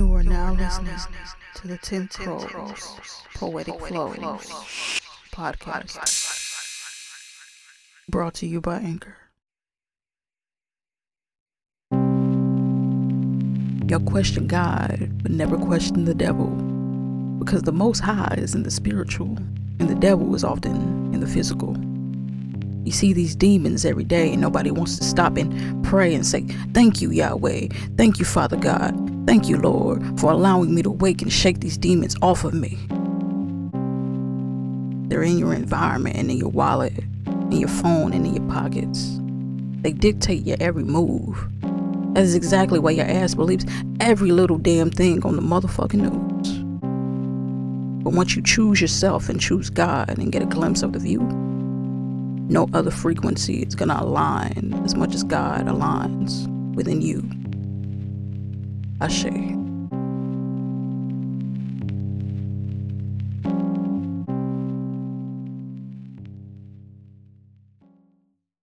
You are now listening to the 10 Pros Poetic Flows podcast. Brought to you by Anchor. You'll question God, but never question the devil. Because the Most High is in the spiritual, and the devil is often in the physical. You see these demons every day, and nobody wants to stop and pray and say, Thank you, Yahweh. Thank you, Father God. Thank you, Lord, for allowing me to wake and shake these demons off of me. They're in your environment and in your wallet, in your phone and in your pockets. They dictate your every move. That is exactly why your ass believes every little damn thing on the motherfucking news. But once you choose yourself and choose God and get a glimpse of the view, no other frequency is gonna align as much as God aligns within you. Achei.